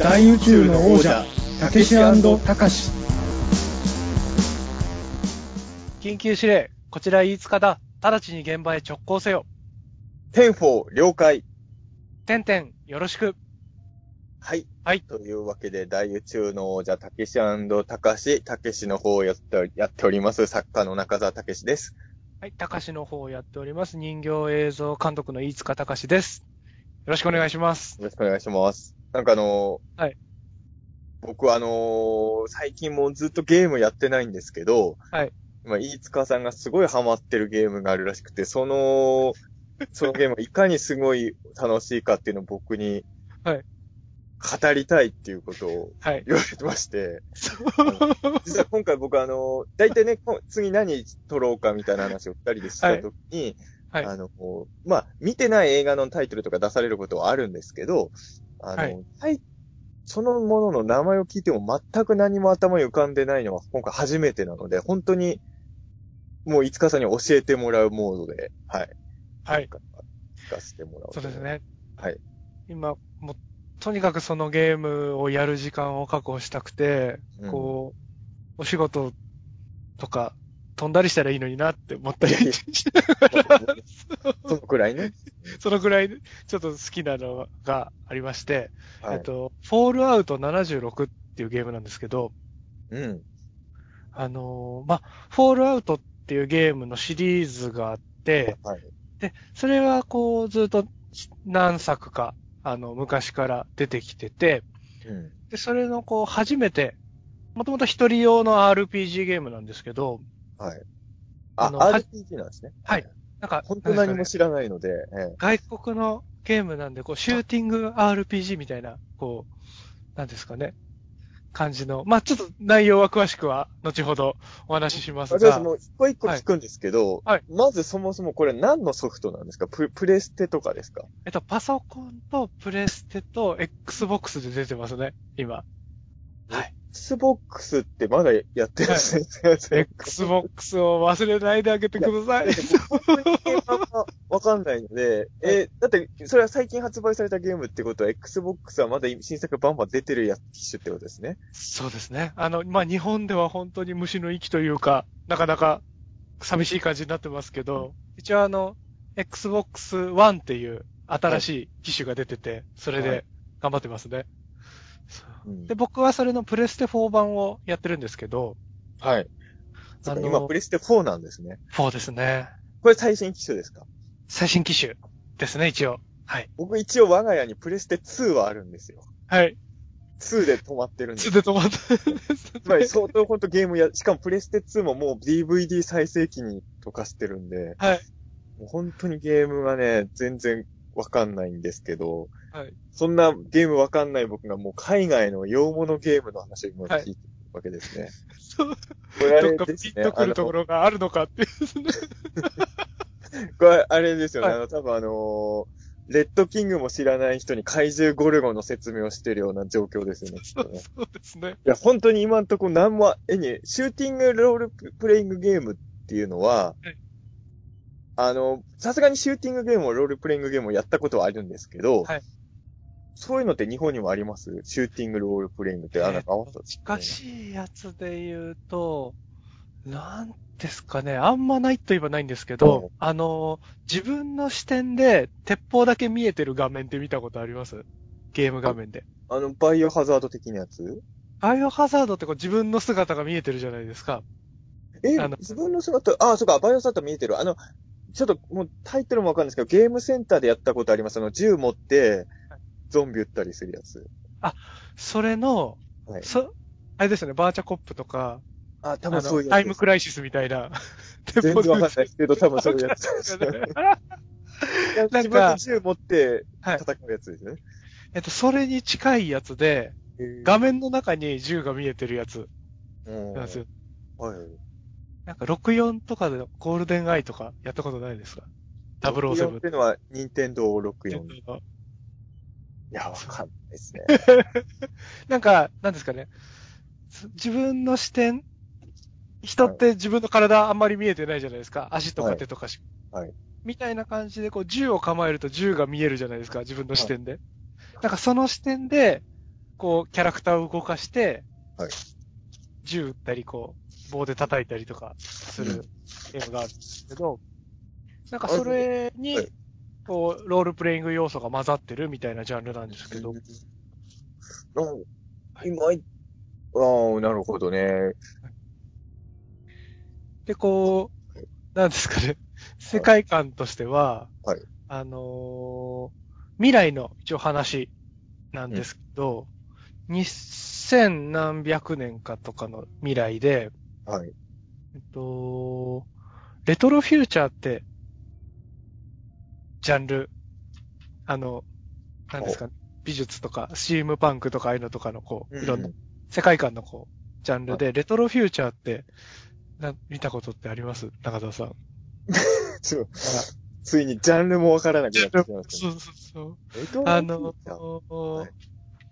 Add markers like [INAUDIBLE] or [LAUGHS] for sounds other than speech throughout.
大宇宙の王者たけしたかし緊急指令、こちら飯塚だ。直ちに現場へ直行せよ。 ten-four、了解。てんてん、よろしく。はい。はい。というわけで、大宇宙の王者、たけしたかし、たけしの方をやってやっております、作家の中澤たけしです。はい、たかしの方をやっております。人形映像監督の飯塚隆です。よろしくお願いします。よろしくお願いします。なんかあのーはい。僕はあのー最近もうずっとゲームやってないんですけど、はい。今、飯塚さんがすごいハマってるゲームがあるらしくて、その、[LAUGHS] そのゲームがいかにすごい楽しいかっていうのを僕に、はい。語りたいっていうことをはい。言われてまして、実は今回僕あの、大体ね、こ次何撮ろうかみたいな話を二人でしたときに、はい。あの、まあ、見てない映画のタイトルとか出されることはあるんですけど、あの、はいはいそのものの名前を聞いても全く何も頭に浮かんでないのは今回初めてなので、本当に、もう、いつかさんに教えてもらうモードで、はい。はい。聞かせてもらおうとそうです。ね。はい。今、もう、とにかくそのゲームをやる時間を確保したくて、うんこう、お仕事とか飛んだりしたらいいのになって思ったりそのくらいね。[LAUGHS] そのくらいちょっと好きなのがありまして、はい。えっと、フォールアウト76っていうゲームなんですけど、うん。あのーまあ、フォールアウトっていうゲームのシリーズがあって、はい。で、それはこうずっと何作か、あの、昔から出てきてて、うん。で、それのこう初めて、もともと一人用の RPG ゲームなんですけど、はい。あ、あのは RPG なんですね。はい。なんか、本当何も知らないので、ええ。外国のゲームなんで、こう、シューティング RPG みたいな、こう、なんですかね、感じの。まあ、ちょっと内容は詳しくは、後ほどお話ししますが。あじゃあそ、の、一個一個聞くんですけど、はい。まずそもそもこれ何のソフトなんですか？ププレステとかですか？えっと、パソコンとプレステと Xbox で出てますね、今。はい。Xbox ってまだやってるんですね。Xbox を忘れないであげてください。わかんないので、えーだって、それは最近発売されたゲームってことは、Xbox はまだ新作バンバン出てるや機種ってことですね。そうですね。あの、まあ、日本では本当に虫の息というか、なかなか寂しい感じになってますけど、一応あの、Xbox One っていう新しい機種が出てて、それはで頑張ってますね。そううんで、僕はそれのプレステ4版をやってるんですけど、はい。そあの今、プレステ4なんですね。4ですね。これ最新機種ですか？最新機種ですね、一応。はい。僕一応我が家にプレステ2はあるんですよ。はい。2で止まってるんですつ。で止まったんですねつまり相当ほんとゲームや、しかもプレステ2ももう DVD 再生機に溶かしてるんで、はい。もう本当にゲームがね、全然わかんないんですけど、はい。そんなゲームわかんない僕がもう海外の洋物ゲームの話を今聞いてるわけですね。そう。これあれですね。ンとくるところがあるのかっていうですね。[LAUGHS] これあれですよね。はいあの、多分あのーレッドキングも知らない人に怪獣ゴルゴの説明をしてるような状況ですよね、そう。そうですね。いや、本当に今んとこ何も、えに、シューティングロールプレイングゲームっていうのは、はいあの、さすがにシューティングゲームもロールプレイングゲームをやったことはあるんですけど、はいそういうのって日本にもあります？シューティングロールプレイングって、あ、なんか合わせた、近しいやつで言うと、なんですかね、あんまないと言えばないんですけど、うんあの、自分の視点で鉄砲だけ見えてる画面って見たことあります？ゲーム画面で。あの、バイオハザード的なやつ？バイオハザードってこう自分の姿が見えてるじゃないですか。えあの、自分の姿、あ、そうか、バイオハザード見えてる。あの、ちょっともうタイトルもわかんないですけど、ゲームセンターでやったことあります。あの、銃持ってはい、ゾンビ撃ったりするやつ。それの、はい。そ、あれですよね、バーチャコップとか、あ、多あ分そういうタイムクライシスみたいな。全然わかんないですけど、多分そういうやつですね。[LAUGHS] なんか銃持ってはい戦うやつですね。えっと、それに近いやつで、画面の中に銃が見えてるやつうんなんですよ。はいはい。なんか64とかでゴールデンアイとかやったことないですか？64 ?007 っていうのは、任天堂64。いや、わかんないですね。[LAUGHS] なんか、なんですかね。つ自分の視点、人って自分の体あんまり見えてないじゃないですか。足とか手とかし。はいはいみたいな感じで、こう、銃を構えると銃が見えるじゃないですか。自分の視点で。なんかその視点で、こう、キャラクターを動かして、はい銃撃ったり、こう、棒で叩いたりとかするうんゲームがあるんですけど、なんかそれにはい、こう、ロールプレイング要素が混ざってるみたいなジャンルなんですけど、今い、ああ、なるほどね。で、こう、なんですかね、世界観としては、はい。あのー未来の一応話なんですけど、2000何百年かとかの未来で、はい。えっと、レトロフューチャーって、ジャンル、あの、なんですか、美術とか、スチームパンクとかああいうのとかの、こう、いろんなう世界観のこう、ジャンルで、レトロフューチャーって、な、見たことってあります？中澤さん。[LAUGHS] ちょついにジャンルもわからなくなってきましたね。そうそうそう。あの、はい。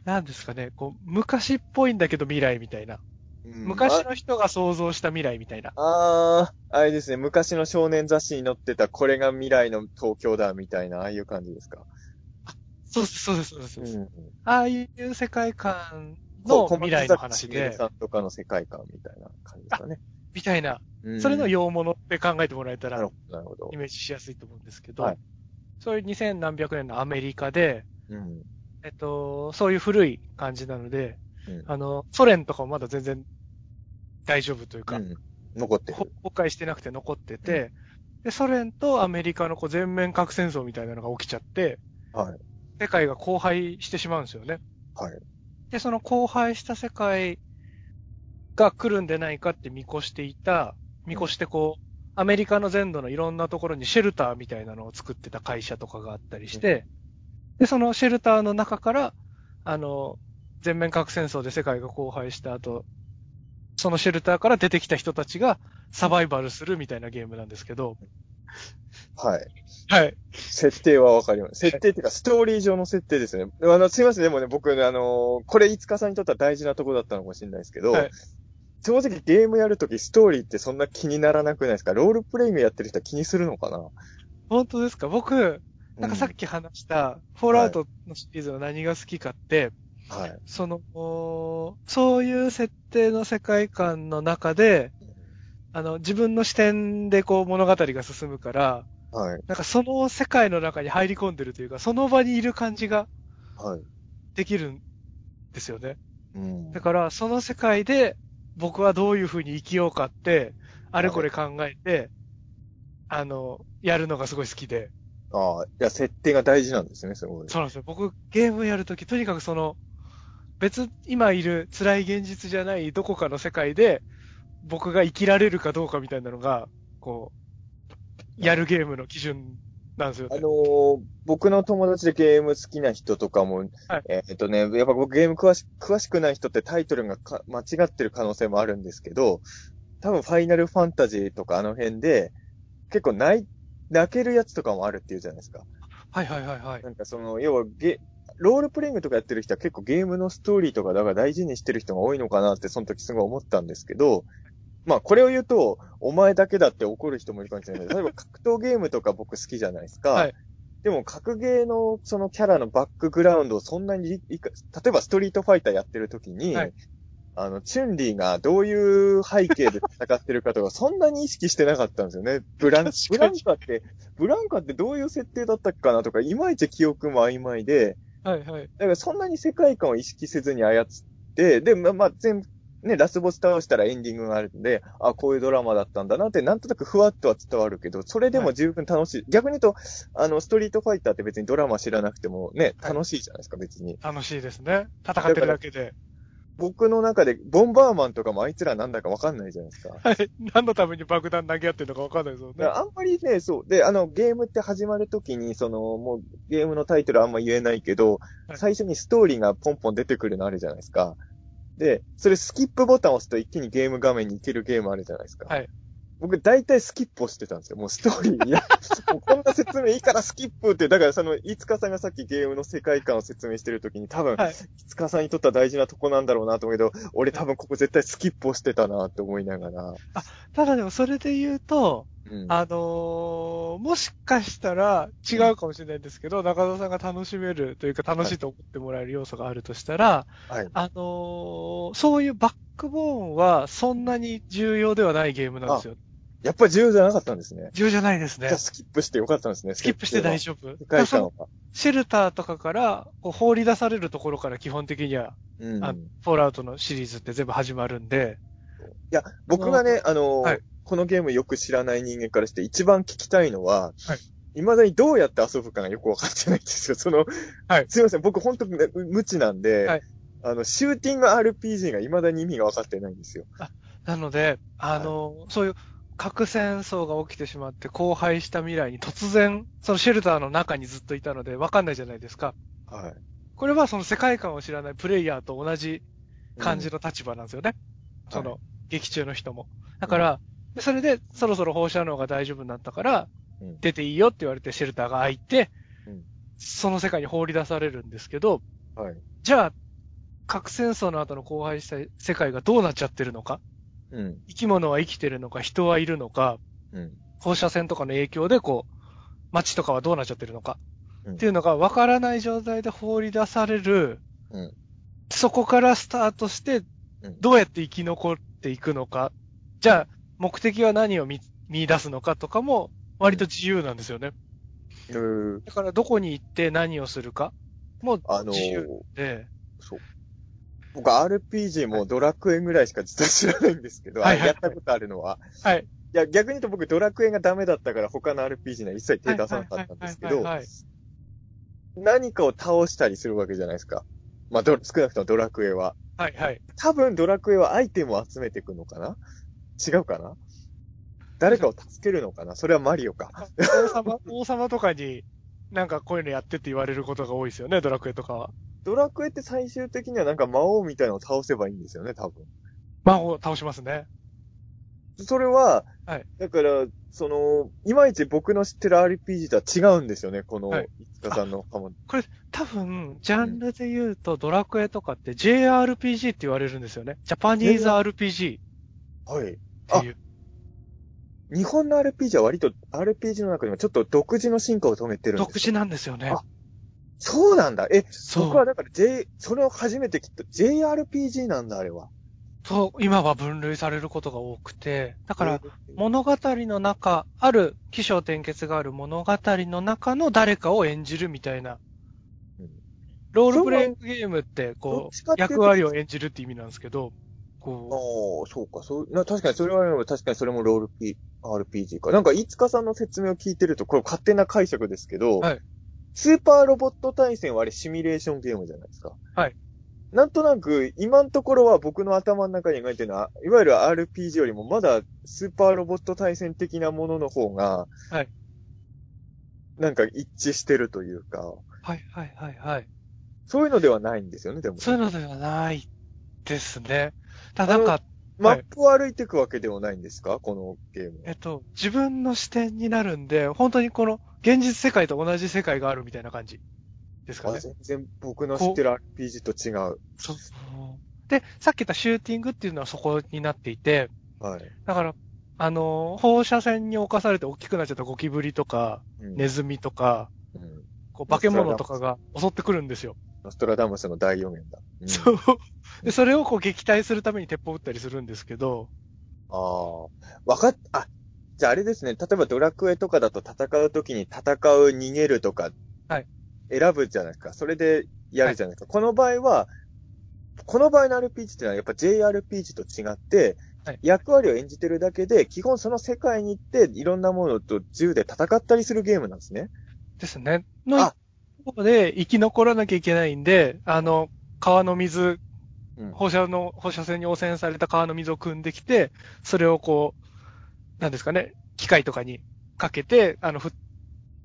なんですかね、こう、昔っぽいんだけど未来みたいな。昔の人が想像した未来みたいな。ああー、あれですね、昔の少年雑誌に載ってた、これが未来の東京だ、みたいな、ああいう感じですか？そうです、そうです、そうです。そうん。ああいう世界観の未来の話で、さんとかの世界観みたいな感じですかね。みたいな、うんそれの洋物って考えてもらえたらなるほど、なるほどイ。メージしやすいと思うんですけど、はいそういう2000何百年のアメリカで、うん。えっと、そういう古い感じなので、うんあの、ソ連とかもまだ全然大丈夫というか、うん残って。崩壊してなくて残ってて、で、ソ連とアメリカのこう全面核戦争みたいなのが起きちゃって、はい。世界が荒廃してしまうんですよね。はい。で、その荒廃した世界が来るんでないかって見越していた、見越してこう、アメリカの全土のいろんなところにシェルターみたいなのを作ってた会社とかがあったりして、で、そのシェルターの中から、あの、全面核戦争で世界が荒廃した後、そのシェルターから出てきた人たちがサバイバルするみたいなゲームなんですけど、はい。はい。設定はわかります。設定っていうか、ストーリー上の設定ですね。あの、すいません、でもね、僕ね、あのーこれ、いつかさんにとっては大事なところだったのかもしれないですけど、はい正直ゲームやるとき、ストーリーってそんな気にならなくないですか？ロールプレイングやってる人は気にするのかな？本当ですか？僕、なんかさっき、き話した、フォールアウトのシリーズの何が好きかって、はい。その、おそういう設定の世界観の中で、あの、自分の視点でこう物語が進むから、はい。なんかその世界の中に入り込んでるというか、その場にいる感じがはい。できるんですよね。うんだから、その世界で僕はどういう風に生きようかって、あれこれ考えて、あの、やるのがすごい好きで。ああ、いや、設定が大事なんですね、すごい。そうなんですよ。僕、ゲームやるとき、とにかくその、別、今いる辛い現実じゃないどこかの世界で、僕が生きられるかどうかみたいなのが、こう、やるゲームの基準なんですよね。あのー僕の友達でゲーム好きな人とかも、はいえーっとね、やっぱ僕ゲーム詳し詳しくない人ってタイトルがか間違ってる可能性もあるんですけど、多分ファイナルファンタジーとかあの辺で、結構泣い、泣けるやつとかもあるっていうじゃないですか。はいはいはいはい。なんかその、要はゲ、ロールプレイングとかやってる人は結構ゲームのストーリーとかだから大事にしてる人が多いのかなってその時すごい思ったんですけど、まあこれを言うと、お前だけだって怒る人もいるかもしれないけど、例えば格闘ゲームとか僕好きじゃないですか。はい。でも格ゲーのそのキャラのバックグラウンドをそんなに例えばストリートファイターやってる時に、はい。あの、チュンリーがどういう背景で戦ってるかとか、そんなに意識してなかったんですよね。ブラン、ブランカって、ブランカってどういう設定だったかなとか、いまいち記憶も曖昧で、はいはい。だからそんなに世界観を意識せずに操って、で、まあ、まあ、全部、ね、ラスボス倒したらエンディングがあるんで、あ、こういうドラマだったんだなって、なんとなくふわっとは伝わるけど、それでも十分楽しい。逆に言うと、あの、ストリートファイターって別にドラマ知らなくてもね、はい楽しいじゃないですか、別に。楽しいですね。戦ってるだけで。僕の中で、ボンバーマンとかもあいつらなんだかわかんないじゃないですか。[LAUGHS] はい。何のために爆弾投げ合ってるのかわかんないですよね。あんまりね、そう。で、あの、ゲームって始まるときに、その、もう、ゲームのタイトルあんま言えないけど、はい最初にストーリーがポンポン出てくるのあるじゃないですか。で、それスキップボタンを押すと一気にゲーム画面に行けるゲームあるじゃないですか。はい。僕、大体スキップをしてたんですよ。もうストーリー。いや、もうこんな説明いいからスキップって、だからその、いつかさんがさっきゲームの世界観を説明してるときに、多分、はい。いつかさんにとっては大事なとこなんだろうなと思うけど、俺多分ここ絶対スキップをしてたなって思いながら。ただでもそれで言うと、うん。あのーもしかしたら違うかもしれないんですけど、中澤さんが楽しめるというか楽しいと思ってもらえる要素があるとしたら、はい。あのーそういうバックボーンはそんなに重要ではないゲームなんですよ。やっぱり重要じゃなかったんですね。重要じゃないですねじゃあ。スキップしてよかったんですね。スキップして大丈丈夫。夫。世界観は。シェルターとかからこう放り出されるところから基本的には、うん。あいフォールアウトのシリーズって全部始まるんで、や、僕がね、あのーはいこのゲームよく知らない人間からして一番聞きたいのは、はい未だにどうやって遊ぶかがよくわかってないんですよ。その、はいすいません、僕本当にね無知なんで、はいあの、シューティング RPG が未だに意味がわかってないんですよ。なので、あの、そういう核戦争が起きてしまって荒廃した未来に突然、そのシェルターの中にずっといたのでわかんないじゃないですか。はい。これはその世界観を知らないプレイヤーと同じ感じの立場なんですよね。うんその、劇中の人も。だから、でそれでそろそろ放射能が大丈夫になったから、うん出ていいよって言われてシェルターが開いて、うんその世界に放り出されるんですけど、はい。じゃあ、核戦争の後の荒廃した世界がどうなっちゃってるのかうん。生き物は生きてるのか人はいるのかうん。放射線とかの影響でこう、街とかはどうなっちゃってるのか、うんっていうのが分からない状態で放り出される、うんそこからスタートしてうん、どうやって生き残っていくのか、じゃあ、目的は何を見見出すのかとかも、割と自由なんですよね。だから、どこに行って何をするか、もうあのー自由で、そう。僕 RPG もドラクエぐらいしか実は知らないんですけど、はいやったことあるのは。はい。いや、逆に言うと僕ドラクエがダメだったから他の RPG には一切手出さなかったんですけど何かを倒したりするわけじゃないですか。まあ、ど少なくともドラクエは。はい、はい。多分ドラクエはアイテムを集めていくのかな？違うかな？誰かを助けるのかな？それはマリオか。王様、王様とかに、なんかこういうのやってって言われることが多いですよね、ドラクエとかは。ドラクエって最終的にはなんか魔王みたいなのを倒せばいいんですよね、多分。魔王倒しますね。それは、はいだから、その、いまいち僕の知ってる RPG とは違うんですよね、この、はいいつかさんのかも。多分、ジャンルで言うと、ドラクエとかって JRPG って言われるんですよね。ジャパニーズ RPG はい。っていう。日本の RPG は割と RPG の中でもちょっと独自の進化を遂げてるんです独自なんですよね。あそうなんだ。え、そう僕はだから J、それを初めて聞いた JRPG なんだ、あれは。そう、今は分類されることが多くて、だから、えー物語の中、ある起承転結がある物語の中の誰かを演じるみたいな。うんロールプレイングゲームって、どこう、役割を演じるって意味なんですけど、こああ、そうか、そう、な、確かにそれは、確かにそれもロール P、RPG か。なんか、いつかさんの説明を聞いてると、これ勝手な解釈ですけど、はいスーパーロボット対戦はあれシミュレーションゲームじゃないですか。はい。なんとなく、今のところは僕の頭の中に描いてるのは、いわゆる RPG よりもまだスーパーロボット対戦的なものの方が、はい。なんか一致してるというか、う、はいはいはいはい。そういうのではないんですよね、でもね、そういうのではないですね。ただなんか、マップを歩いていくわけではないんですか？このゲームは。えっと、自分の視点になるんで、本当にこの現実世界と同じ世界があるみたいな感じですかね。あ全然僕の知ってる RPG と違う。そう。で、さっき言ったシューティングっていうのはそこになっていて、はい。だから、あの、放射線に侵されて大きくなっちゃったゴキブリとか、うんネズミとか、うんこう化け物とかが襲ってくるんですよ。ノストラダムスの大予言だ。うんそう。で、それをこう撃退するために鉄砲撃ったりするんですけど、ああ。わかっ、あ、じゃああれですね。例えばドラクエとかだと戦うときに戦う、逃げるとか、はい。選ぶじゃないですか。それでやるじゃないですか。この場合は、この場合の RPG っていうのはやっぱ JRPG と違って、はい役割を演じてるだけで、基本その世界に行って、いろんなものと銃で戦ったりするゲームなんですね。ですね。のあ一方で生き残らなきゃいけないんで、あの、川の水、うん放射の、放射線に汚染された川の水を汲んできて、それをこう、なんですかね、機械とかにかけて、あの、ふ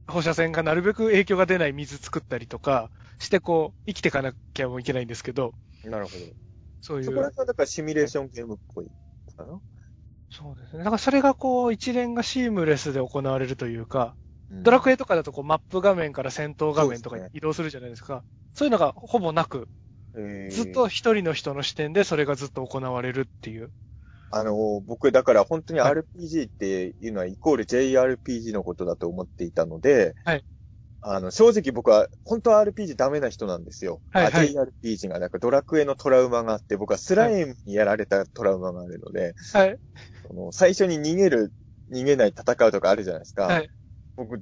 放射線がなるべく影響が出ない水作ったりとかして、こう、生きていかなきゃもいけないんですけど、なるほど。そういう。そこら辺はだからシミュレーションゲームっぽいかな？そうですね。だからそれがこう、一連がシームレスで行われるというか、ドラクエエとかだとこう、マップ画面から戦闘画面とかに移動するじゃないですか。そういうのがほぼなく、ずっと一人の人の視点でそれがずっと行われるっていう。あの、僕、だから本当に RPG っていうのはイコール JRPG のことだと思っていたので、はい。あの、正直僕は、本当は RPG ダメな人なんですよ。はいはいあ JRPG が、なんかドラクエのトラウマがあって、僕はスライムにやられたトラウマがあるので、はい。その最初に逃げる、逃げない戦うとかあるじゃないですか。はい。僕、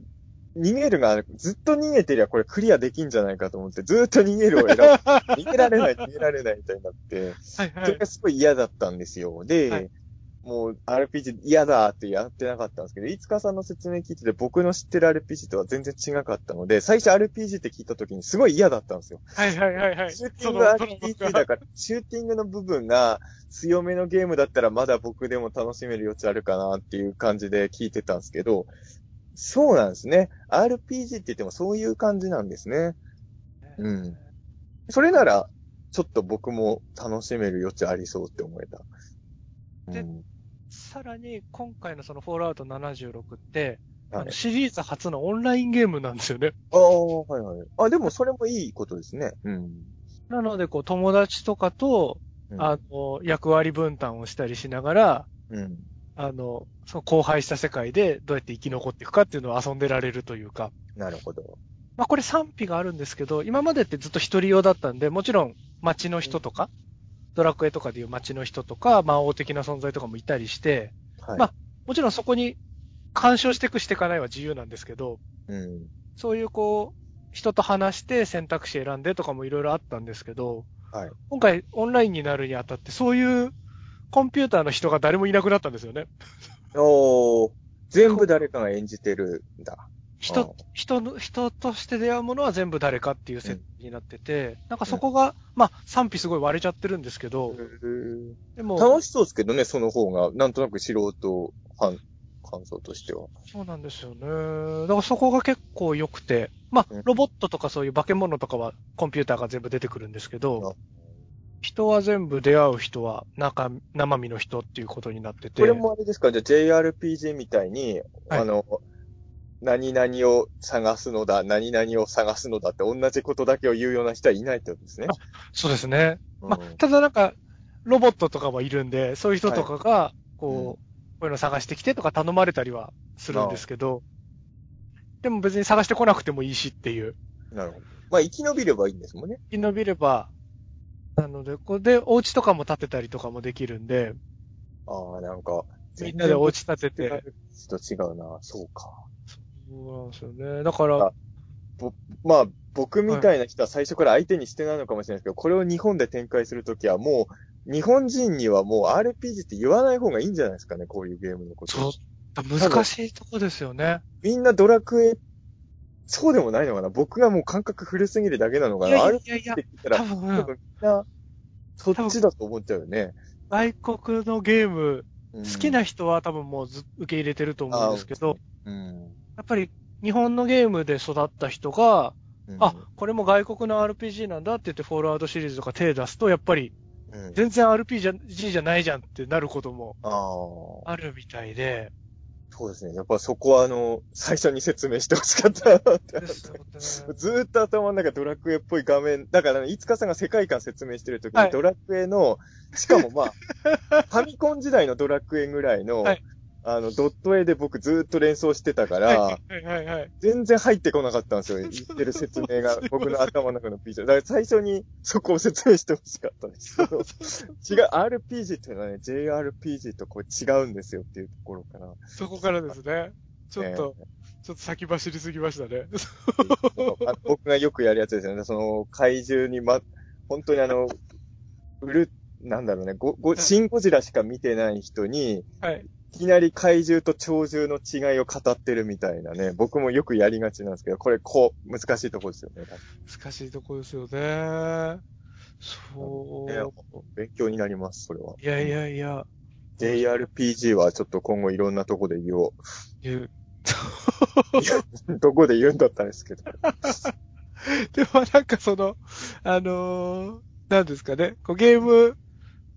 逃げるが、ずっと逃げてりゃこれクリアできんじゃないかと思って、ずっと逃げるを選ぶ。[LAUGHS] 逃げられない、逃げられないみたいになって、はい。はい。それがすごい嫌だったんですよ。で、はいもう RPG 嫌だってやってなかったんですけど、いつかさんの説明聞いてて僕の知ってる RPG とは全然違かったので、最初 RPG って聞いた時にすごい嫌だったんですよ。はい。はい。はい。はい。シューティング RPG だから、シューティングの部分が強めのゲームだったらまだ僕でも楽しめる余地あるかなっていう感じで聞いてたんですけど、そうなんですね。RPG って言ってもそういう感じなんですね。うん。それなら、ちょっと僕も楽しめる余地ありそうって思えた。でうんさらに、今回のそのフォールアウト76って、はいあのシリーズ初のオンラインゲームなんですよね。ああ、はいはい。あ、でもそれもいいことですね。うん。なので、こう、友達とかと、うんあの、役割分担をしたりしながら、うん。あの、その荒廃した世界でどうやって生き残っていくかっていうのを遊んでられるというか。なるほど。まあこれ賛否があるんですけど、今までってずっと一人用だったんで、もちろん街の人とか、ドラクエとかでいう街の人とか、魔王的な存在とかもいたりして、はい。まあもちろんそこに干渉していくしていかないは自由なんですけど、うん。そういうこう、人と話して選択肢選んでとかもいろいろあったんですけど、はい。今回オンラインになるにあたって、そういうコンピューターの人が誰もいなくなったんですよね。おー、全部誰かが演じてるんだ。あ人、人の、人として出会うものは全部誰かっていう設定になってて、なんかそこが、まあ賛否すごい割れちゃってるんですけど、でも、楽しそうですけどね、その方が。なんとなく素人ファン、感想としては。そうなんですよね。だからそこが結構良くて、まうんあ、ロボットとかそういう化け物とかはコンピューターが全部出てくるんですけど、人は全部出会う人は中、生身の人っていうことになってて、これもあれですか？じゃあ JRPG みたいに、はいあの、何々を探すのだ、何々を探すのだって同じことだけを言うような人はいないってことですね。そうですね。まうんあ、ただなんか、ロボットとかはいるんで、そういう人とかが、こう、うんこういうの探してきてとか頼まれたりはするんですけど、でも別に探してこなくてもいいしっていう。なるほど。まあ、生き延びればいいんですもんね。生き延びれば、なので、これでお家とかも建てたりとかもできるんで、ああ、なんか、みんなでお家建てて、JRPG と違うな。そうか。そうなんですよね。だからあ、まあ、僕みたいな人は最初から相手にしてないのかもしれないですけど、これを日本で展開するときはもう、日本人にはもう RPG って言わない方がいいんじゃないですかね、こういうゲームのこと。そう、難しいとこですよね。みんなドラクエ、そうでもないのかな？僕がもう感覚古すぎるだけなのかいなやいやいやいや。RPG って言ったら、多分。多分みんな、そっちだと思っちゃうよね。外国のゲーム、好好きな人は多分もうず受け入れてると思うんですけど、うん。やっぱり日本のゲームで育った人が、うん。あ、これも外国の RPG なんだって言ってフォールアウトシリーズとか手出すと、やっぱりうん、全然 RPG じゃないじゃんってなることもああ、あるみたいで。そうですね。やっぱそこはあの、最初に説明してほしかったなって。ねずーっと頭の中ドラクエっぽい画面。だから、ね、いつかさんが世界観説明してるときに、はいドラクエの、しかもまあ、ファミコン時代のドラクエぐらいの、はいあの、ドット絵で僕ずーっと連想してたから、はいはいはいはい。全然入ってこなかったんですよ。言ってる説明が、僕の頭の中の P じゃ。だから最初にそこを説明してほしかったんですけど、違う、RPG っていうのはね、JRPG とこう違うんですよっていうところかな。そこからですね。ちょっと、ちょっと先走りすぎましたね。あ僕がよくやるやつですよね。その、怪獣にま、本当にあの、売る、なんだろうね、ご、ご、シンゴジラしか見てない人に、はい。いきなり怪獣と鳥獣の違いを語ってるみたいなね、僕もよくやりがちなんですけど、これ、こう、難しいところですよね。難しいとこですよね。そねう。勉強になります、それは。いやいやいや。JRPG はちょっと今後いろんなとこで言おいうう。どこで言うんだったんですけど。[LAUGHS] でもなんかその、あのーなんですかね、こうゲーム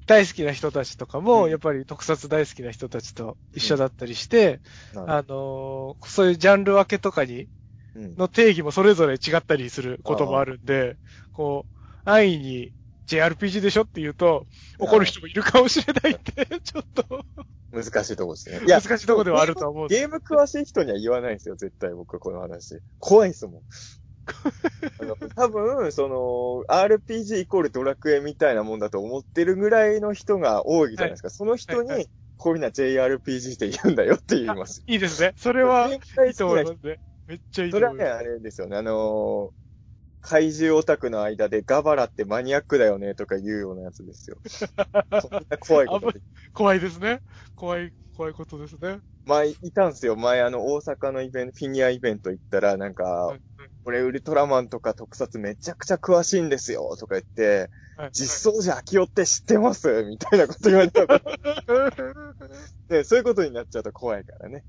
大好きな人たちとかも、うんやっぱり特撮大好きな人たちと一緒だったりして、なあのーそういうジャンル分けとかに、うんの定義もそれぞれ違ったりすることもあるんで、こう、安易に JRPG でしょって言うと、怒る人もいるかもしれないって、ちょっと、難しいとこですね。い [LAUGHS] 難しいとこではあるとは思う。ゲーム詳しい人には言わないんですよ、絶対僕はこの話。怖いですもん。あ [LAUGHS] の多分、その、RPG イコールドラクエみたいなもんだと思ってるぐらいの人が多いじゃないですか。その人に、はいはこういうのは JRPG って言うんだよって言います。いいですね。それは、いいと思いますね。めっちゃいいとそれはね、思います。あれですよね。あのー怪獣オタクの間でガバラってマニアックだよねとか言うようなやつですよ。[LAUGHS] そんな怖いことで怖いですね。怖い、怖いことですね。前、いたんですよ。前、あの、大阪のイベント、フィギュアイベント行ったら、なんか、はい俺、ウルトラマンとか特撮めちゃくちゃ詳しいんですよ、とか言って、はい実装時秋代って知ってます？[LAUGHS] みたいなこと言われたら、[LAUGHS] ね、そういうことになっちゃうと怖いからね。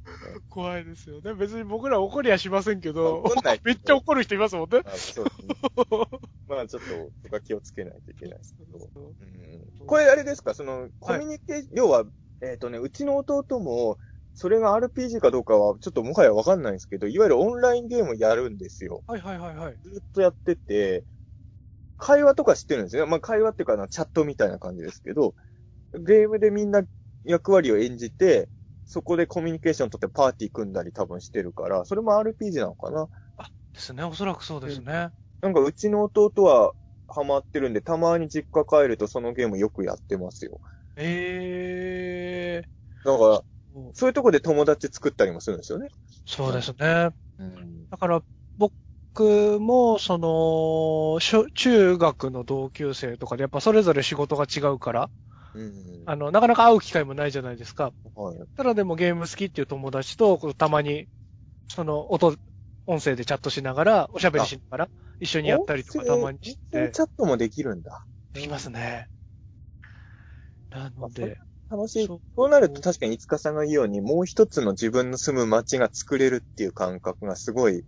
怖いですよね。別に僕ら怒りはしませんけど怒んない、めっちゃ怒る人いますもんね。まあ、そうですね。[LAUGHS] まあ、ちょっと、そこは気をつけないといけないですけど。うん、これ、あれですか？その、コミュニケーション、要は、えっ、とね、うちの弟も、それが RPG かどうかは、ちょっともはやわかんないんですけど、いわゆるオンラインゲームをやるんですよ。はいはいはいはい。ずっとやってて、会話とか知ってるんですよ。まあ、会話っていうかな、チャットみたいな感じですけど、ゲームでみんな役割を演じて、そこでコミュニケーション取ってパーティー組んだり多分してるから、それも RPG なのかな。ですね。おそらくそうですね。なんかうちの弟はハマってるんで、たまに実家帰るとそのゲームよくやってますよ。ええだから、ー。そういうとこで友達作ったりもするんですよね。そうですね。うん。だから、僕も、その、小中学の同級生とかで、やっぱそれぞれ仕事が違うから、うん。あの、なかなか会う機会もないじゃないですか。はい。ただでもゲーム好きっていう友達と、たまに、その、音、音声でチャットしながら、おしゃべりしながら、一緒にやったりとかたまにして、チャットもできるんだ。できますね。なので、楽しい。そうなると確かにいつかさんが言うように、もう一つの自分の住む街が作れるっていう感覚がすごい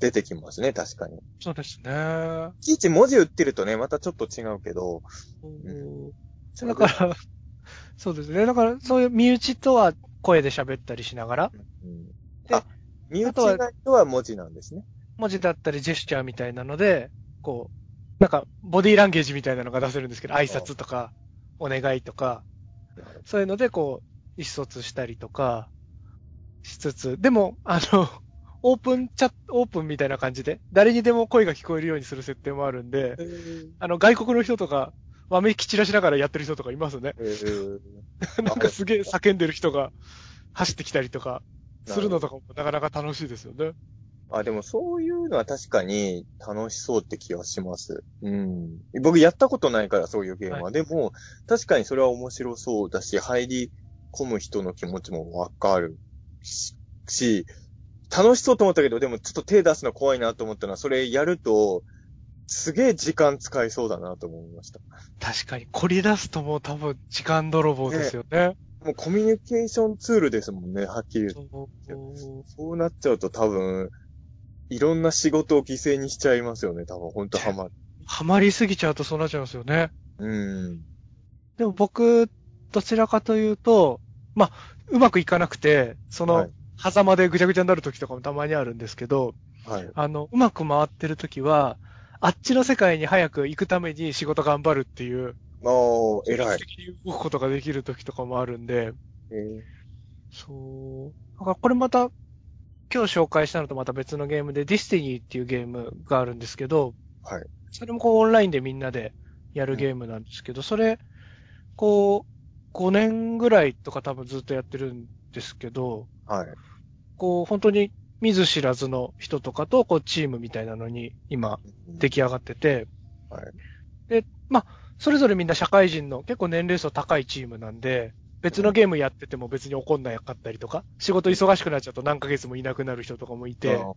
出てきますね、確かに。いそうですね。ちいち文字打ってるとね、またちょっと違うけど。うんだから、そうですね。だから、そういう身内とは声で喋ったりしながら、うん、であ、身内以外とは文字なんですね。文字だったりジェスチャーみたいなので、こう、なんか、ボディーランゲージみたいなのが出せるんですけど、挨拶とか、お願いとか、そういうので、こう、意思疎通したりとか、しつつ、でも、あの、[LAUGHS] オープンチャット、オープンみたいな感じで、誰にでも声が聞こえるようにする設定もあるんで、あの、外国の人とか、わめき散らしながらやってる人とかいますね。えー [LAUGHS] なんかすげえ叫んでる人が走ってきたりとか、するのとかもなかなか楽しいですよね。あ、でもそういうのは確かに楽しそうって気はします。うん。僕やったことないからそういうゲームは。はでも、確かにそれは面白そうだし、入り込む人の気持ちもわかるし、し楽しそうと思ったけど、でもちょっと手出すの怖いなと思ったのは、それやると、すげえ時間使いそうだなと思いました。確かに、凝り出すともう多分時間泥棒ですよね。もうコミュニケーションツールですもんね、はっきり言うと。そうそうなっちゃうと多分、いろんな仕事を犠牲にしちゃいますよね、多分、ほんとハマる。ハマりすぎちゃうとそうなっちゃいますよね。うん。でも僕、どちらかというと、まあ、うまくいかなくて、そのはい、狭間でぐちゃぐちゃになる時とかもたまにあるんですけど、はい。あの、うまく回ってる時は、あっちの世界に早く行くために仕事頑張るっていう、もう、偉い。的に動くことができる時とかもあるんで、えそう。だからこれまた、今日紹介したのとまた別のゲームで、 Destiny っていうゲームがあるんですけど、ーはい。それもこうオンラインでみんなでやるゲームなんですけど、それ、こう、5年ぐらいとか多分ずっとやってるんですけど、はい。こう、本当に見ず知らずの人とかと、こう、チームみたいなのに今、出来上がってて、はい。で、まあ、それぞれみんな社会人の結構年齢層高いチームなんで、別のゲームやってても別に怒んなかったりとか、仕事忙しくなっちゃうと何ヶ月もいなくなる人とかもいて、あ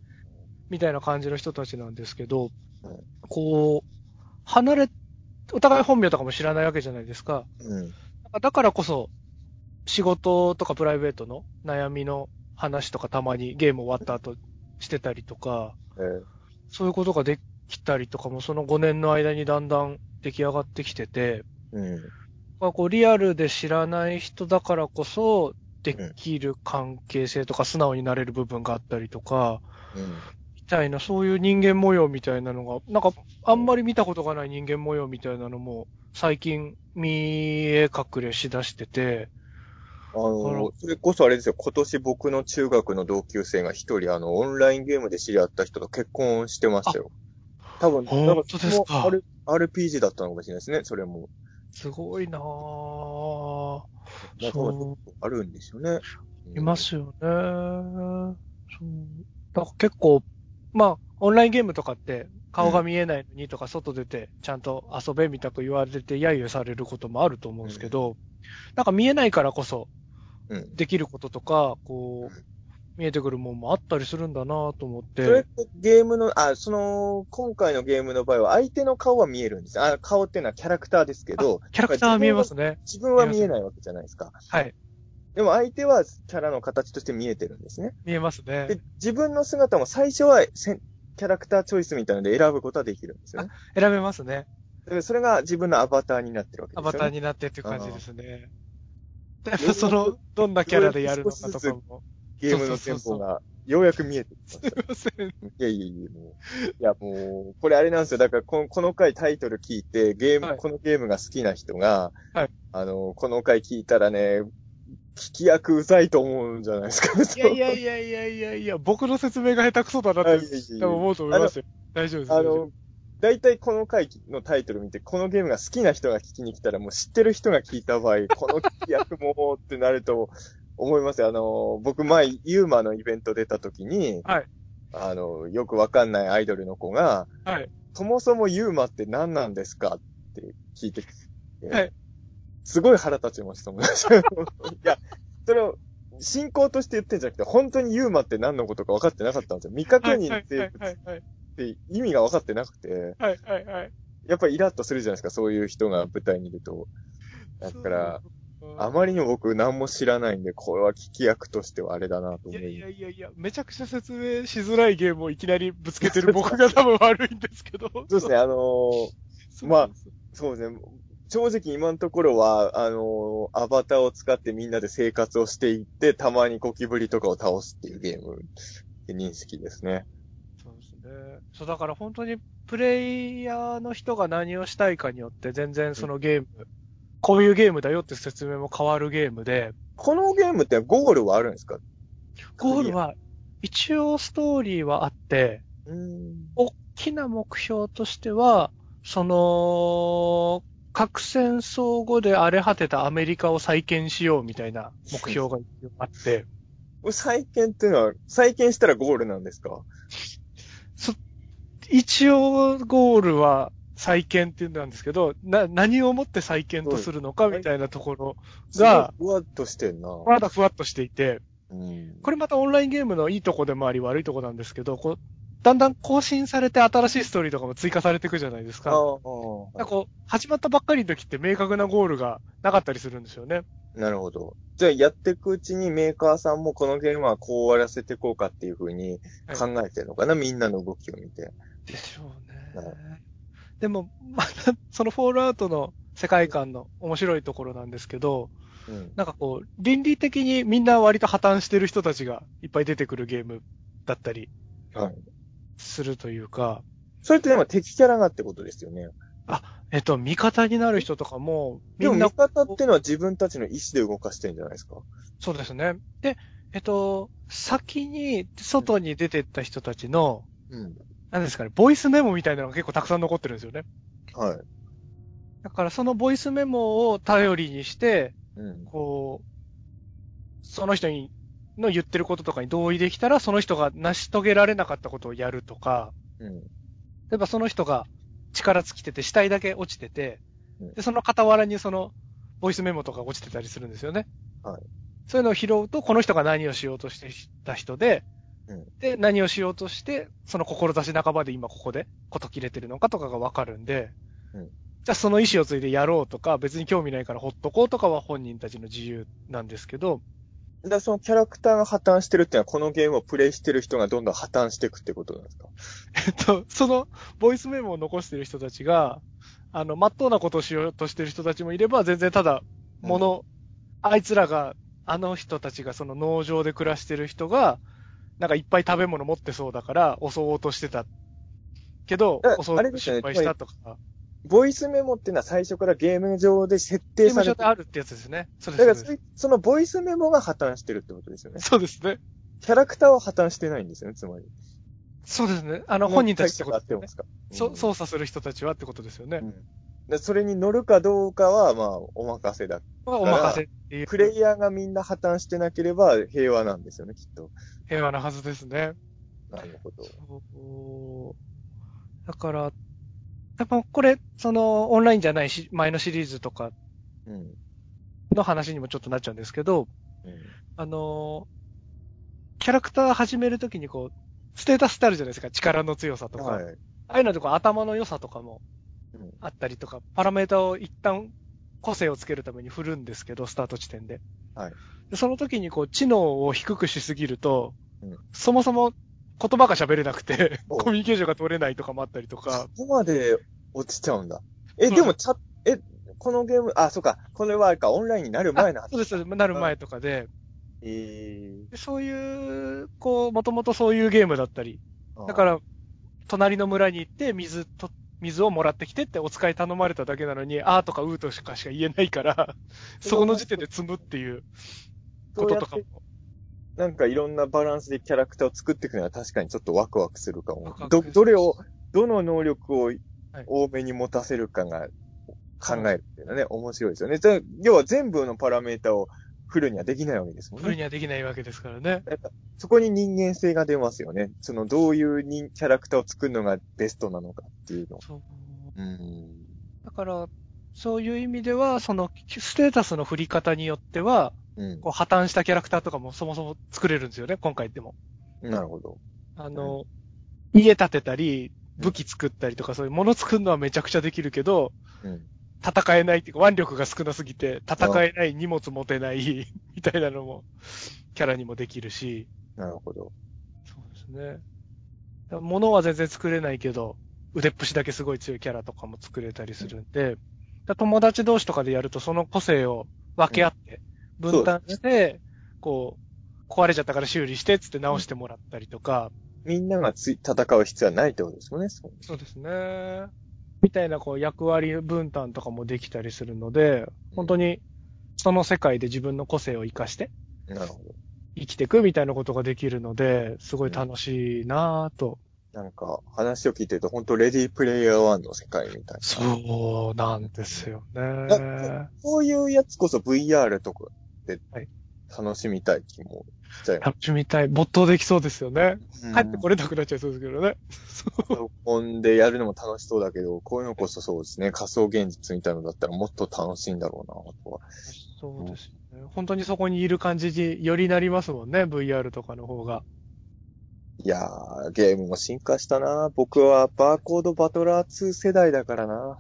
みたいな感じの人たちなんですけどうん、こう、離れ、お互い本名とかも知らないわけじゃないですか。うん。だからこそ、仕事とかプライベートの悩みの話とかたまにゲーム終わった後してたりとか、えーそういうことができたりとかもその5年の間にだんだん出来上がってきてて、うん。まあこうリアルで知らない人だからこそできる関係性とか素直になれる部分があったりとか、うん。みたいな、そういう人間模様みたいなのが、なんか、あんまり見たことがない人間模様みたいなのも、最近見え隠れしだしてて、あの、それこそあれですよ、今年僕の中学の同級生が一人、あの、オンラインゲームで知り合った人と結婚してましたよ。多分、本なんか当ですかそれ RPG だったのかもしれないですね、それも。すごいなぁ。そあるんですよね。う、いますよね。そう。だから結構、まあ、オンラインゲームとかって、顔が見えないのにとか、外出て、ちゃんと遊べみたく言われて、揶揄されることもあると思うんですけど、なんか見えないからこそ、うん。できることとか、こう、見えてくるもんもあったりするんだなと思って。それってゲームの、あ、その、今回のゲームの場合は相手の顔は見えるんですよ。あ、顔っていうのはキャラクターですけど、キャラクターは見えますね。自分は見えないわけじゃないですか。はい。でも相手はキャラの形として見えてるんですね。見えますねで。、自分の姿も最初はせんキャラクターチョイスみたいなので選ぶことはできるんですよね。選べますね。でそれが自分のアバターになってるわけですよね。アバターになってっていう感じですね。やっぱその、どんなキャラでやるのかとかも。ゲームのテンポがようやく見えてきました。すいません。いやいやいや、もう。いや、もう、これあれなんですよ。だからこの、この回タイトル聞いて、ゲーム、はいこのゲームが好きな人が、はいあの、この回聞いたらね、聞き役うざいと思うんじゃないですか。いやいやいやいやいやいや、僕の説明が下手くそだなって多分思うと思いますよ。大丈夫です。あの、大体この回のタイトル見て、このゲームが好きな人が聞きに来たら、もう知ってる人が聞いた場合、この聞き役もってなると思いますよ。あの、僕前、ユーマのイベント出た時に、はいあの、よくわかんないアイドルの子が、はい。そもそもユーマって何なんですか？って聞いてきて、はいすごい腹立ちましたもん。[LAUGHS] いや、それを、進行として言ってんじゃなくて、本当にユーマって何のことか分かってなかったんですよ。未確認はい生物って意味が分かってなくて、はいはいはい。やっぱりイラッとするじゃないですか、そういう人が舞台にいると。だから、あまりにも僕何も知らないんで、これは聞き役としてはあれだなと思いいやいやいやいや、めちゃくちゃ説明しづらいゲームをいきなりぶつけてる僕が多分悪いんですけど。そうですね、あのー。まあそうですね。正直今のところは、あのーアバターを使ってみんなで生活をしていって、たまにゴキブリとかを倒すっていうゲームって認識ですね。そうですね。そう、だから本当にプレイヤーの人が何をしたいかによって全然そのゲーム、こういうゲームだよって説明も変わるゲームで、このゲームってゴールはあるんですか？ゴールは一応ストーリーはあって。大きな目標としては、その、核戦争後で荒れ果てたアメリカを再建しようみたいな目標があって、再建っていうのは、再建したらゴールなんですか？一応ゴールは再建っていうんですけど、な、何をもって再建とするのかみたいなところが、ふわっとしてんな。まだふわっとしていて、うん。これまたオンラインゲームのいいとこでもあり悪いとこなんですけど、こう、だんだん更新されて新しいストーリーとかも追加されていくじゃないですか。ああなんかこう、始まったばっかりの時って明確なゴールがなかったりするんですよね。なるほど。じゃあ、やっていくうちにメーカーさんもこのゲームはこう終わらせていこうかっていうふうに考えてるのかな、みんなの動きを見て。でしょうはいね。でも、また、そのフォールアウトの世界観の面白いところなんですけど、うん。なんかこう、倫理的にみんな割と破綻してる人たちがいっぱい出てくるゲームだったりはい。するというか、それってでも敵キャラがってことですよね。えっと、味方になる人とかも、みんなでも味、方っていうのは自分たちの意思で動かしてるんじゃないですか。そうですね。で、えっと、先に外に出てった人たちの、うん。なんですかね、ボイスメモみたいなのが結構たくさん残ってるんですよね。はい。だからそのボイスメモを頼りにして、うん。こう、その人に、の言ってることとかに同意できたら、その人が成し遂げられなかったことをやるとか、うん。例えばその人が力尽きてて死体だけ落ちててうん、で、その傍らにその、ボイスメモとか落ちてたりするんですよね。はい。そういうのを拾うと、この人が何をしようとしてた人で、うん。で、何をしようとして、その志半ばで今ここで、こと切れてるのかとかがわかるんで、うん。じゃあその意思を継いでやろうとか、別に興味ないからほっとこうとかは本人たちの自由なんですけど、だからそのキャラクターが破綻してるっていうのは、このゲームをプレイしてる人がどんどん破綻していくってことなんですか？えっと、その、ボイスメモを残してる人たちが、あの、まっとうなことをしようとしてる人たちもいれば、全然ただ、もの、あいつらが、あの人たちがその農場で暮らしてる人が、なんかいっぱい食べ物持ってそうだから襲おうとしてた。けどあ、襲おうれですよね失敗したとか。ボイスメモっていうのは最初からゲーム上で設定されてであるってやつですね。そうだです。そうですからそいそのボイスメモが破綻してるってことですよね。そうですね。キャラクターは破綻してないんですよね、つまり。そうですね。あの、本人たちってことですよね合ってま。すか？そ操作する人たちはってことですよね。うんでそれに乗るかどうかは、まあ、お任せだ。まあ、お任せっていう。プレイヤーがみんな破綻してなければ平和なんですよね、きっと。平和なはずですね。なるほど。そうだから、やっぱこれ、その、オンラインじゃないし、前のシリーズとかうん。の話にもちょっとなっちゃうんですけど、うんあの、キャラクター始めるときにこう、ステータスってあるじゃないですか。力の強さとか。はい。ああいうのでこう頭の良さとかもうんあったりとか、パラメータを一旦個性をつけるために振るんですけど、スタート地点で。はい。でその時にこう、知能を低くしすぎると、うん。そもそも言葉が喋れなくて、おコミュニケーションが取れないとか。もあったりとか、ここまで落ちちゃうんだ。え、でも、チャえ、このゲーム、あ、そうか。これはあれか、オンラインになる前の話。あそうです、なる前とかで、えでそういう、こう、もともとそういうゲームだったり、ー、だから、隣の村に行って水と、水をもらってきてってお使い頼まれただけなのに、あーとかうーとしかしか言えないから、[LAUGHS] そこの時点で積むっていうこととかも。なんかいろんなバランスでキャラクターを作っていくのは確かにちょっとワクワクするかもど、クどれを、どの能力を多めに持たせるかが考えるっていうのはね、面白いですよね。じゃあ要は全部のパラメータをフルにはできないわけですもんね。フルにはできないわけですからね。そこに人間性が出ますよね。そのどういう人キャラクターを作るのがベストなのかっていうの。そう。うん。だから、そういう意味では、その、ステータスの振り方によっては、うん。こう破綻したキャラクターとかもそもそも作れるんですよね、今回でも。なるほど。あの、家建てたり、武器作ったりとか、そういうもの作るのはめちゃくちゃできるけど、うん。戦えないっていうか、腕力が少なすぎて、戦えない、荷物持てない、[LAUGHS] みたいなのも、キャラにもできるし、なるほど。そうですね。物は全然作れないけど、腕っぷしだけすごい強いキャラとかも作れたりするんで、だから友達同士とかでやるとその個性を分け合って、分担して、こう、壊れちゃったから修理して、つって直してもらったりとか、みんながつい戦う必要はないってことですもんね。そうそうですね。みたいなこう役割分担とかもできたりするので、本当にその世界で自分の個性を活かしてなるほど。生きていくみたいなことができるので、すごい楽しいなぁと。なんか、話を聞いてると、本当レディープレイヤー1の世界みたいな。そうなんですよね。こういうやつこそ VR とかではい楽しみたい気もしちゃいます。楽しみたい。没頭できそうですよね。うん帰ってこれなくなっちゃいそうですけどね。パソコンでやるのも楽しそうだけど、こういうのこそそうですね。仮想現実みたいなのだったらもっと楽しいんだろうな、とは。そうですよね。本当にそこにいる感じによりなりますもんね。VR とかの方が。いやー、ゲームも進化したな。僕はバーコードバトラー2世代だからな。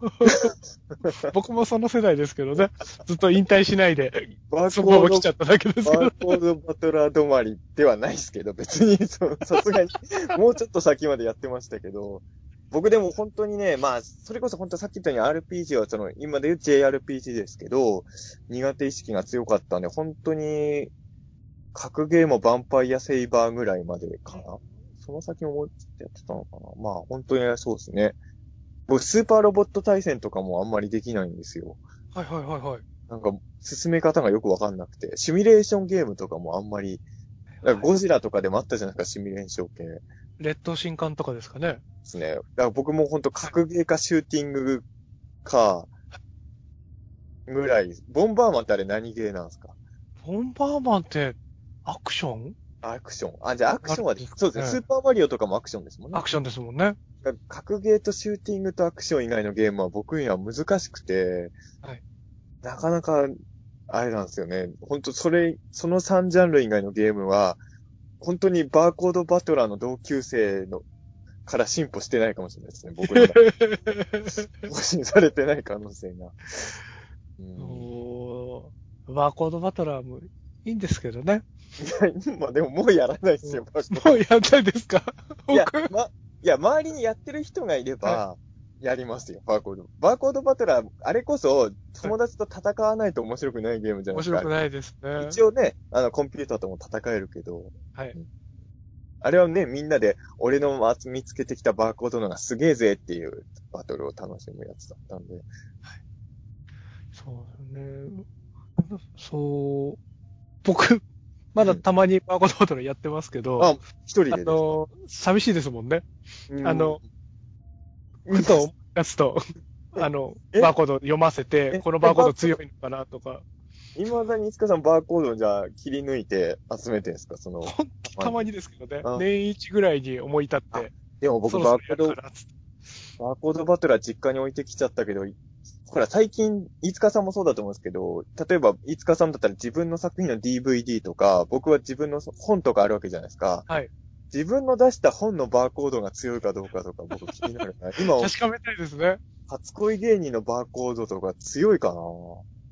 [LAUGHS] 僕もその世代ですけどね。ずっと引退しないで、バーそードま来ちゃっただけですけどバー。コードバトラー止まりではないですけど、別に、[LAUGHS] さすがに、もうちょっと先までやってましたけど、僕でも本当にね、まあ、それこそ本当さっき言ったように RPG はその、今で言う JRPG ですけど、苦手意識が強かったんで、本当に、格ゲーもヴァンパイアセイバーぐらいまでかな。その先ももうちょっとやってたのかな。まあ、本当にそうですね。僕、スーパーロボット対戦とかもあんまりできないんですよ。はいはいはいはい。なんか、進め方がよくわかんなくて、シミュレーションゲームとかもあんまり、かゴジラとかでもあったじゃないですか、シミュレーション系で劣等新刊とかですかね。すね。だから僕もほんと格ゲーかシューティングか、ぐらい、ボンバーマンってあれ何ゲーなんですか？ボンバーマンって、アクション？アクション。あ、じゃあアクションはであるんですかそうですね。スーパーマリオとかもアクションですもんねア。クションですもんね。格ゲーとシューティングとアクション以外のゲームは僕には難しくて、はいなかなか、あれなんですよね。本当それ、その3ジャンル以外のゲームは、本当にバーコードバトラーの同級生の、から進歩してないかもしれないですね。僕の中で [LAUGHS] 更新されてない可能性が。うん、おーバーコードバトラーもいいんですけどね。いやまあでももうやらないですよ、バーコードもうやんないですか？いや僕、ま、いや、周りにやってる人がいれば、やりますよ、バーコード。バーコードバトラー、あれこそ、友達と戦わないと面白くないゲームじゃないですか。面白くないですね。一応ね、あの、コンピューターとも戦えるけど、はい。あれはね、みんなで、俺の見つけてきたバーコードのがすげえぜっていうバトルを楽しむやつだったんで。そうね。そう、僕、まだたまにバーコードバトルやってますけど、あ、一人であ。の、寂しいですもんね。うんあの、ふと思い出すと、あの、え？バーコード読ませてえ、このバーコード強いのかなとか、未だにいつかさんバーコードをじゃあ切り抜いて集めてんすか？その。ほんとたまにですけどねあ、年一ぐらいに思い立って、でも僕そバーコードろそろやるか、なっつって。バーコードバトルは実家に置いてきちゃったけど、ほら、最近、飯塚さんもそうだと思うんですけど、例えば、飯塚さんだったら自分の作品の DVD とか、僕は自分の本とかあるわけじゃないですか。はい。自分の出した本のバーコードが強いかどうかとか僕気になるな。[LAUGHS] 今、確かめたいですね。初恋芸人のバーコードとか強いかな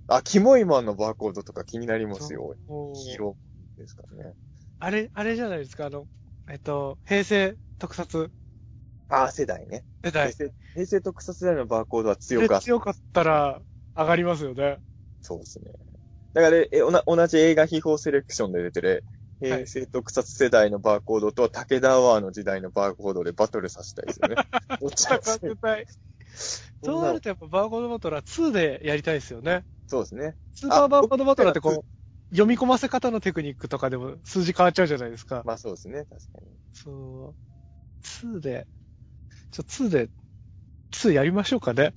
あ、キモイマンのバーコードとか気になりますよ。もうヒーローですからね。あれ、あれじゃないですか、あの、えっと、平成特撮ああ、世代ね。世代。平成、平成特撮世代のバーコードは強でかった。強かったら上がりますよね。そうですね。だから、え、おな、同じ映画秘宝セレクションで出てる、はい平成特撮世代のバーコードと武田アワーの時代のバーコードでバトルさせたいですよね。[LAUGHS] どっちが強いたい。[LAUGHS] そうなるとやっぱバーコードバトルは2でやりたいですよね。そうですね。スーパーバーコードバトルってこあう、読み込ませ方のテクニックとかでも数字変わっちゃうじゃないですか。まあそうですね、確かに。そう。2で、ちょ、2で、2やりましょうかね。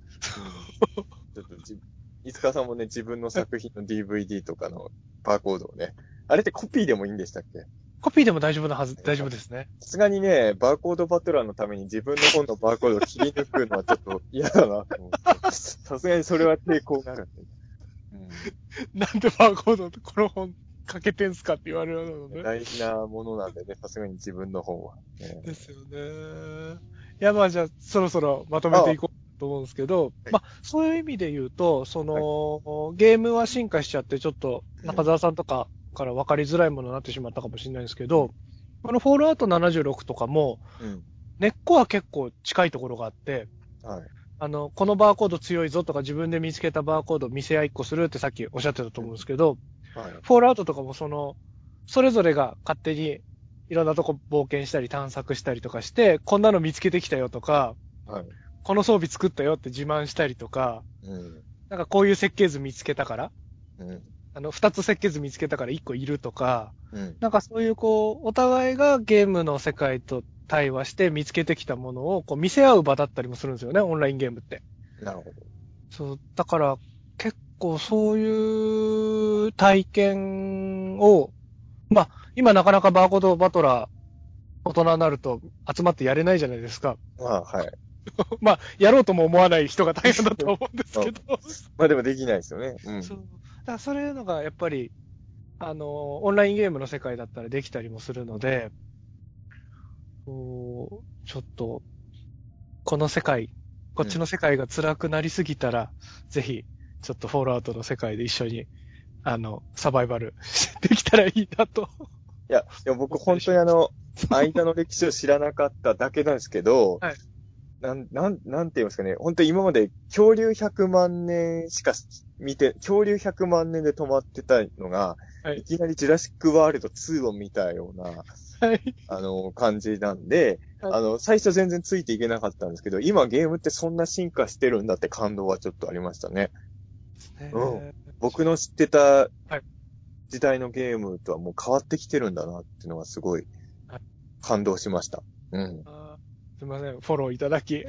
ちょっとじ、いつかさんもね、自分の作品の DVD とかのバーコードをね、あれってコピーでもいいんでしたっけ？コピーでも大丈夫なはず、大丈夫ですね。さすがにね、バーコードバトラーのために自分の本のバーコードを切り抜くのはちょっと嫌だなと思って。さすがにそれは抵抗があるんで。[LAUGHS] なんでバーコードこの本かけてんすかって言われるのうん、ね。大事なものなんでね、さすがに自分の本は、ね。ですよね。いや、まあじゃあ、そろそろまとめていこうと思うんですけど、はいまあ、そういう意味で言うと、その、ゲームは進化しちゃって、ちょっと中澤さんとかから分かりづらいものになってしまったかもしれないんですけど、このフォールアウト76とかも、うん。根っこは結構近いところがあって、はい。あの、このバーコード強いぞとか自分で見つけたバーコードを見せ合いっこするってさっきおっしゃってたと思うんですけど、はい。フォールアウトとかもその、それぞれが勝手にいろんなとこ冒険したり探索したりとかして、こんなの見つけてきたよとか、はい。この装備作ったよって自慢したりとか、うん。なんかこういう設計図見つけたから、うん。あの、二つ設計図見つけたから一個いるとか、うん。なんかそういうこう、お互いがゲームの世界と対話して見つけてきたものをこう見せ合う場だったりもするんですよね、オンラインゲームって。なるほど。そう、だから結構そういう体験を、まあ、今なかなかバーコードバトラー、大人になると集まってやれないじゃないですか。まあ、はい。[LAUGHS] まあ、やろうとも思わない人が大変だと思うんですけど。[LAUGHS] まあでもできないですよね。うん。そう。だからそういうのがやっぱり、あの、オンラインゲームの世界だったらできたりもするので、こう、ちょっと、この世界、こっちの世界が辛くなりすぎたら、ぜひ、ちょっとフォールアウトの世界で一緒に、あの、サバイバル [LAUGHS] できたらいいなと。いや、でも僕本当にあの、間の歴史を知らなかっただけなんですけど、はいなん、なん、なんて言いますかね。本当に今まで恐竜100万年しか見て、恐竜100万年で止まってたのが、はいい、きなりジュラシックワールド2を見たような、はい。あの、感じなんで、はいあの、最初全然ついていけなかったんですけど、今ゲームってそんな進化してるんだって感動はちょっとありましたね。うん。僕の知ってたはい。時代のゲームとはもう変わってきてるんだなっていうのはすごいはい。感動しました。うん。すいません、フォローいただき。い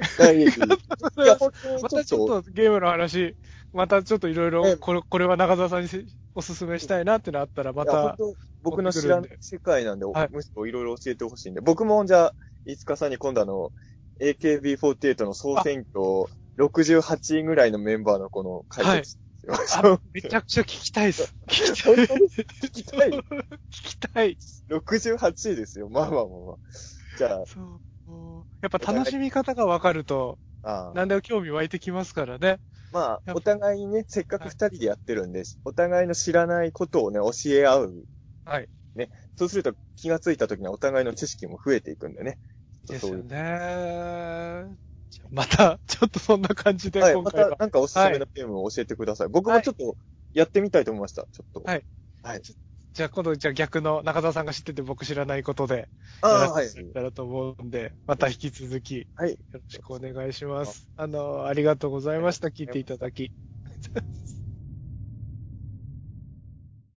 また [LAUGHS] ちょっとゲームの話、またちょっといろいえろ、これ、これは中澤さんにせおすすめしたいなってのあったら、また僕の知らない世界なんで、はい。むしろいろいろ教えてほしいんで、僕もじゃあ、いつかさんに今度あの、AKB48 の総選挙68位ぐらいのメンバーのこの解説ですよ。あめちゃくちゃ聞きたいです。聞きたい？聞きたい聞きたい。68位ですよ。まあまあまあまあ。じゃそう。やっぱ楽しみ方が分かると、あ、ああ何でも興味湧いてきますからね。まあ、お互いにね、せっかく二人でやってるんで、お互いの知らないことをね、教え合う。はい。そうすると気がついた時にはお互いの知識も増えていくんでね。ですよそういうね。[LAUGHS] また、ちょっとそんな感じで、はい、ま今回は。たなんかおすすめのゲームを教えてください。僕もちょっとやってみたいと思いました。ちょっと。はい。はい。じゃあ今度、じゃあ逆の中澤さんが知ってて僕知らないことで、ああ、やらはいせていたと思うんで、また引き続き、はい。よろしくお願いします。あの、ありがとうございました。聞いていただき。